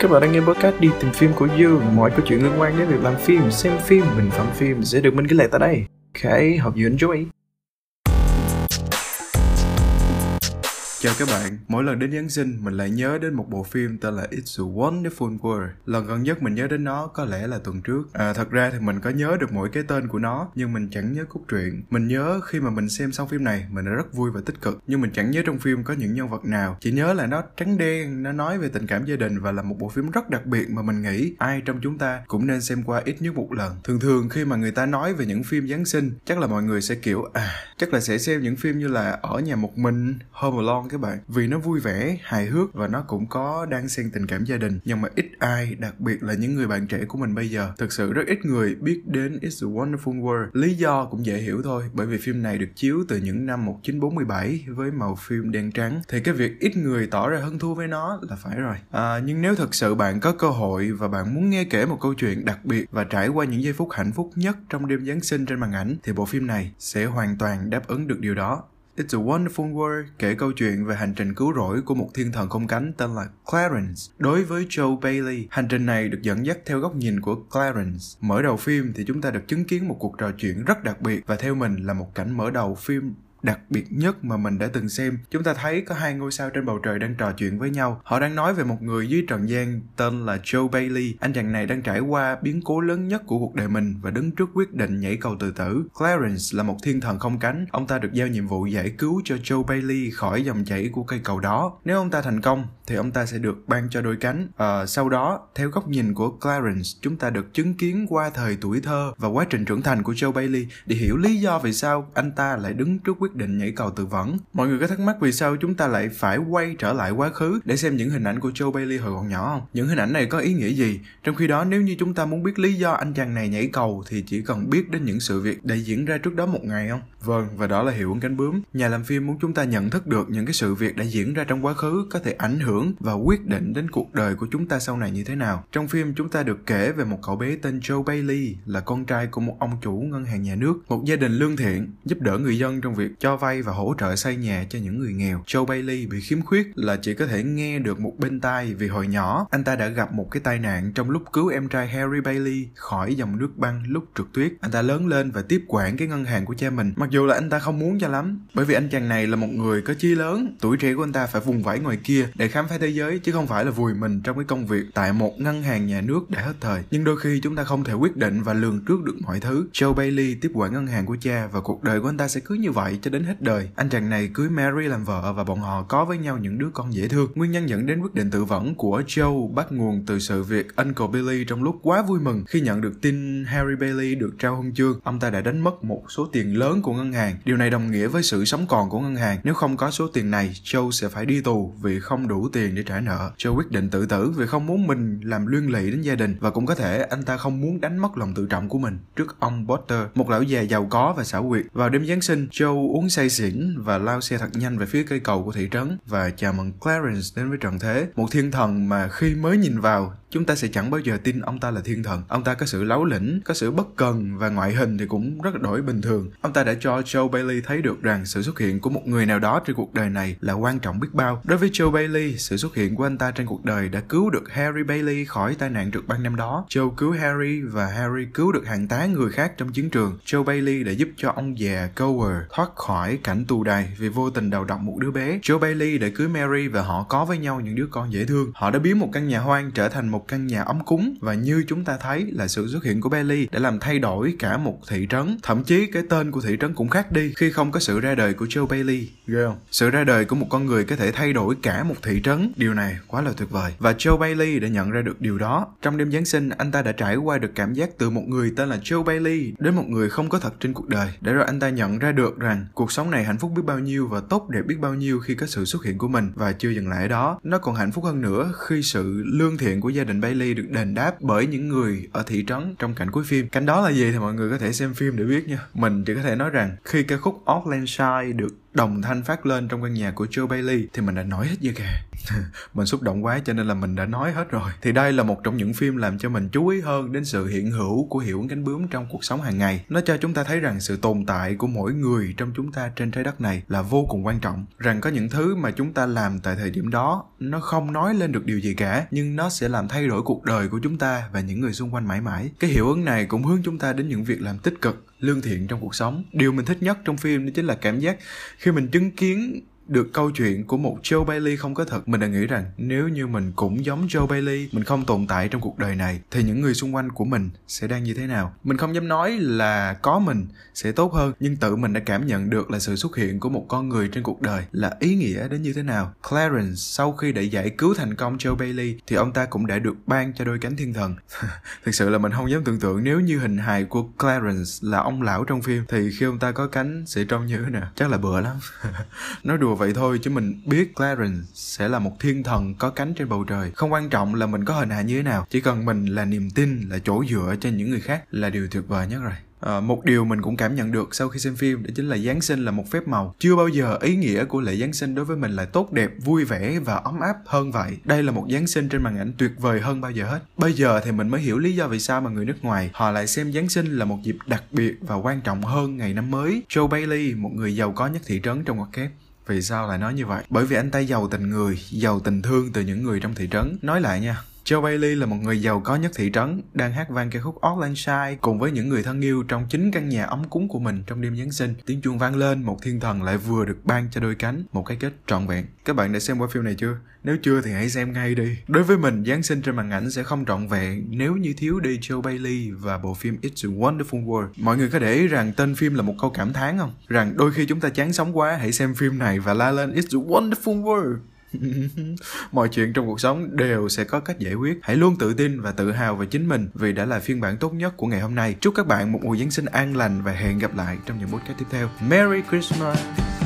Các bạn đang nghe podcast đi tìm phim của Dương. Mọi câu chuyện liên quan đến việc làm phim, xem phim, bình phẩm phim sẽ được mình ghi lại tại đây. Okay, hope you enjoy Chào các bạn, mỗi lần đến Giáng sinh mình lại nhớ đến một bộ phim tên là It's a Wonderful World. Lần gần nhất mình nhớ đến nó có lẽ là tuần trước. À, thật ra thì mình có nhớ được mỗi cái tên của nó nhưng mình chẳng nhớ cốt truyện. Mình nhớ khi mà mình xem xong phim này mình đã rất vui và tích cực nhưng mình chẳng nhớ trong phim có những nhân vật nào. Chỉ nhớ là nó trắng đen, nó nói về tình cảm gia đình và là một bộ phim rất đặc biệt mà mình nghĩ ai trong chúng ta cũng nên xem qua ít nhất một lần. Thường thường khi mà người ta nói về những phim Giáng sinh chắc là mọi người sẽ kiểu à chắc là sẽ xem những phim như là ở nhà một mình, Home Alone các bạn vì nó vui vẻ hài hước và nó cũng có đang xen tình cảm gia đình. Nhưng mà ít ai đặc biệt là những người bạn trẻ của mình bây giờ thực sự rất ít người biết đến It's a Wonderful World. Lý do cũng dễ hiểu thôi bởi vì phim này được chiếu từ những năm 1947 với màu phim đen trắng. Thì cái việc ít người tỏ ra hứng thú với nó là phải rồi. À, nhưng nếu thật sự bạn có cơ hội và bạn muốn nghe kể một câu chuyện đặc biệt và trải qua những giây phút hạnh phúc nhất trong đêm Giáng sinh trên màn ảnh thì bộ phim này sẽ hoàn toàn đáp ứng được điều đó. It's a Wonderful World kể câu chuyện về hành trình cứu rỗi của một thiên thần không cánh tên là Clarence. Đối với Joe Bailey, hành trình này được dẫn dắt theo góc nhìn của Clarence. Mở đầu phim thì chúng ta được chứng kiến một cuộc trò chuyện rất đặc biệt và theo mình là một cảnh mở đầu phim đặc biệt nhất mà mình đã từng xem. Chúng ta thấy có hai ngôi sao trên bầu trời đang trò chuyện với nhau. Họ đang nói về một người dưới trần gian tên là Joe Bailey. Anh chàng này đang trải qua biến cố lớn nhất của cuộc đời mình và đứng trước quyết định nhảy cầu tự tử. Clarence là một thiên thần không cánh. Ông ta được giao nhiệm vụ giải cứu cho Joe Bailey khỏi dòng chảy của cây cầu đó. Nếu ông ta thành công thì ông ta sẽ được ban cho đôi cánh. À, sau đó, theo góc nhìn của Clarence, chúng ta được chứng kiến qua thời tuổi thơ và quá trình trưởng thành của Joe Bailey để hiểu lý do vì sao anh ta lại đứng trước quyết định nhảy cầu tự vẫn. Mọi người có thắc mắc vì sao chúng ta lại phải quay trở lại quá khứ để xem những hình ảnh của Joe Bailey hồi còn nhỏ không? Những hình ảnh này có ý nghĩa gì? Trong khi đó nếu như chúng ta muốn biết lý do anh chàng này nhảy cầu thì chỉ cần biết đến những sự việc đã diễn ra trước đó một ngày không? Vâng, và đó là hiệu ứng cánh bướm. Nhà làm phim muốn chúng ta nhận thức được những cái sự việc đã diễn ra trong quá khứ có thể ảnh hưởng và quyết định đến cuộc đời của chúng ta sau này như thế nào. Trong phim chúng ta được kể về một cậu bé tên Joe Bailey là con trai của một ông chủ ngân hàng nhà nước, một gia đình lương thiện, giúp đỡ người dân trong việc cho vay và hỗ trợ xây nhà cho những người nghèo. Joe Bailey bị khiếm khuyết là chỉ có thể nghe được một bên tai vì hồi nhỏ anh ta đã gặp một cái tai nạn trong lúc cứu em trai Harry Bailey khỏi dòng nước băng lúc trượt tuyết. Anh ta lớn lên và tiếp quản cái ngân hàng của cha mình, mặc dù là anh ta không muốn cho lắm, bởi vì anh chàng này là một người có chí lớn, tuổi trẻ của anh ta phải vùng vẫy ngoài kia để khám phá thế giới chứ không phải là vùi mình trong cái công việc tại một ngân hàng nhà nước đã hết thời. Nhưng đôi khi chúng ta không thể quyết định và lường trước được mọi thứ. Joe Bailey tiếp quản ngân hàng của cha và cuộc đời của anh ta sẽ cứ như vậy cho đến hết đời. Anh chàng này cưới Mary làm vợ và bọn họ có với nhau những đứa con dễ thương. Nguyên nhân dẫn đến quyết định tự vẫn của Joe bắt nguồn từ sự việc Uncle Billy trong lúc quá vui mừng khi nhận được tin Harry Bailey được trao huân chương. Ông ta đã đánh mất một số tiền lớn của ngân hàng. Điều này đồng nghĩa với sự sống còn của ngân hàng. Nếu không có số tiền này, Joe sẽ phải đi tù vì không đủ tiền để trả nợ. Joe quyết định tự tử vì không muốn mình làm liên lụy đến gia đình và cũng có thể anh ta không muốn đánh mất lòng tự trọng của mình trước ông Potter, một lão già giàu có và xảo quyệt. Vào đêm Giáng sinh, Joe uống say xỉn và lao xe thật nhanh về phía cây cầu của thị trấn. Và chào mừng Clarence đến với trận thế, một thiên thần mà khi mới nhìn vào chúng ta sẽ chẳng bao giờ tin ông ta là thiên thần. Ông ta có sự láo lĩnh, có sự bất cần và ngoại hình thì cũng rất đổi bình thường. Ông ta đã cho Joe Bailey thấy được rằng sự xuất hiện của một người nào đó trên cuộc đời này là quan trọng biết bao. Đối với Joe Bailey, sự xuất hiện của anh ta trên cuộc đời đã cứu được Harry Bailey khỏi tai nạn trượt băng năm đó. Joe cứu Harry và Harry cứu được hàng tá người khác trong chiến trường. Joe Bailey đã giúp cho ông già Gower thoát khỏi cảnh tù đài vì vô tình đầu độc một đứa bé. Joe Bailey đã cưới Mary và họ có với nhau những đứa con dễ thương. Họ đã biến một căn nhà hoang trở thành một một căn nhà ấm cúng và như chúng ta thấy là sự xuất hiện của Bailey đã làm thay đổi cả một thị trấn. Thậm chí cái tên của thị trấn cũng khác đi khi không có sự ra đời của Joe Bailey. Girl. Sự ra đời của một con người có thể thay đổi cả một thị trấn. Điều này quá là tuyệt vời. Và Joe Bailey đã nhận ra được điều đó. Trong đêm Giáng sinh, anh ta đã trải qua được cảm giác từ một người tên là Joe Bailey đến một người không có thật trên cuộc đời. Để rồi anh ta nhận ra được rằng cuộc sống này hạnh phúc biết bao nhiêu và tốt đẹp biết bao nhiêu khi có sự xuất hiện của mình và chưa dừng lại ở đó nó còn hạnh phúc hơn nữa khi sự lương thiện của gia đình Bailey được đền đáp bởi những người ở thị trấn trong cảnh cuối phim. Cảnh đó là gì thì mọi người có thể xem phim để biết nha. Mình chỉ có thể nói rằng, khi ca khúc Auckland Shine được đồng thanh phát lên trong căn nhà của Joe Bailey thì mình đã nổi hết da gà mình xúc động quá cho nên là mình đã nói hết rồi. Thì đây là một trong những phim làm cho mình chú ý hơn đến sự hiện hữu của hiệu ứng cánh bướm trong cuộc sống hàng ngày. Nó cho chúng ta thấy rằng sự tồn tại của mỗi người trong chúng ta trên trái đất này là vô cùng quan trọng. Rằng có những thứ mà chúng ta làm tại thời điểm đó, nó không nói lên được điều gì cả, nhưng nó sẽ làm thay đổi cuộc đời của chúng ta và những người xung quanh mãi mãi. Cái hiệu ứng này cũng hướng chúng ta đến những việc làm tích cực, lương thiện trong cuộc sống. Điều mình thích nhất trong phim đó chính là cảm giác khi mình chứng kiến được câu chuyện của một Joe Bailey không có thật. Mình đã nghĩ rằng nếu như mình cũng giống Joe Bailey, mình không tồn tại trong cuộc đời này, thì những người xung quanh của mình sẽ đang như thế nào? Mình không dám nói là có mình sẽ tốt hơn, nhưng tự mình đã cảm nhận được là sự xuất hiện của một con người trên cuộc đời là ý nghĩa đến như thế nào. Clarence, sau khi đã giải cứu thành công Joe Bailey, thì ông ta cũng đã được ban cho đôi cánh thiên thần. Thực sự là mình không dám tưởng tượng nếu như hình hài của Clarence là ông lão trong phim, thì khi ông ta có cánh sẽ trông như thế nào? Chắc là bựa lắm. Nói đùa vậy thôi chứ mình biết Clarence sẽ là một thiên thần có cánh trên bầu trời. Không quan trọng là mình có hình hài như thế nào, chỉ cần mình là niềm tin, là chỗ dựa cho những người khác là điều tuyệt vời nhất rồi. À, một điều mình cũng cảm nhận được sau khi xem phim đó chính là Giáng sinh là một phép màu. Chưa bao giờ ý nghĩa của lễ Giáng sinh đối với mình lại tốt đẹp, vui vẻ và ấm áp hơn vậy. Đây là một Giáng sinh trên màn ảnh tuyệt vời hơn bao giờ hết. Bây giờ thì mình mới hiểu lý do vì sao mà người nước ngoài họ lại xem Giáng sinh là một dịp đặc biệt và quan trọng hơn ngày năm mới. Joe Bailey, một người giàu có nhất thị trấn trong ngoặc kép, vì sao lại nói như vậy? Bởi vì anh ta giàu tình người, giàu tình thương từ những người trong thị trấn. Nói lại nha, Joe Bailey là một người giàu có nhất thị trấn, đang hát vang ca khúc Shine cùng với những người thân yêu trong chính căn nhà ấm cúng của mình trong đêm Giáng sinh. Tiếng chuông vang lên, một thiên thần lại vừa được ban cho đôi cánh, một cái kết trọn vẹn. Các bạn đã xem qua phim này chưa? Nếu chưa thì hãy xem ngay đi. Đối với mình, Giáng sinh trên màn ảnh sẽ không trọn vẹn nếu như thiếu đi Joe Bailey và bộ phim It's a Wonderful World. Mọi người có để ý rằng tên phim là một câu cảm thán không? Rằng đôi khi chúng ta chán sống quá, hãy xem phim này và la lên It's a Wonderful World. mọi chuyện trong cuộc sống đều sẽ có cách giải quyết. Hãy luôn tự tin và tự hào về chính mình vì đã là phiên bản tốt nhất của ngày hôm nay. Chúc các bạn một mùa giáng sinh an lành và hẹn gặp lại trong những podcast tiếp theo. Merry christmas!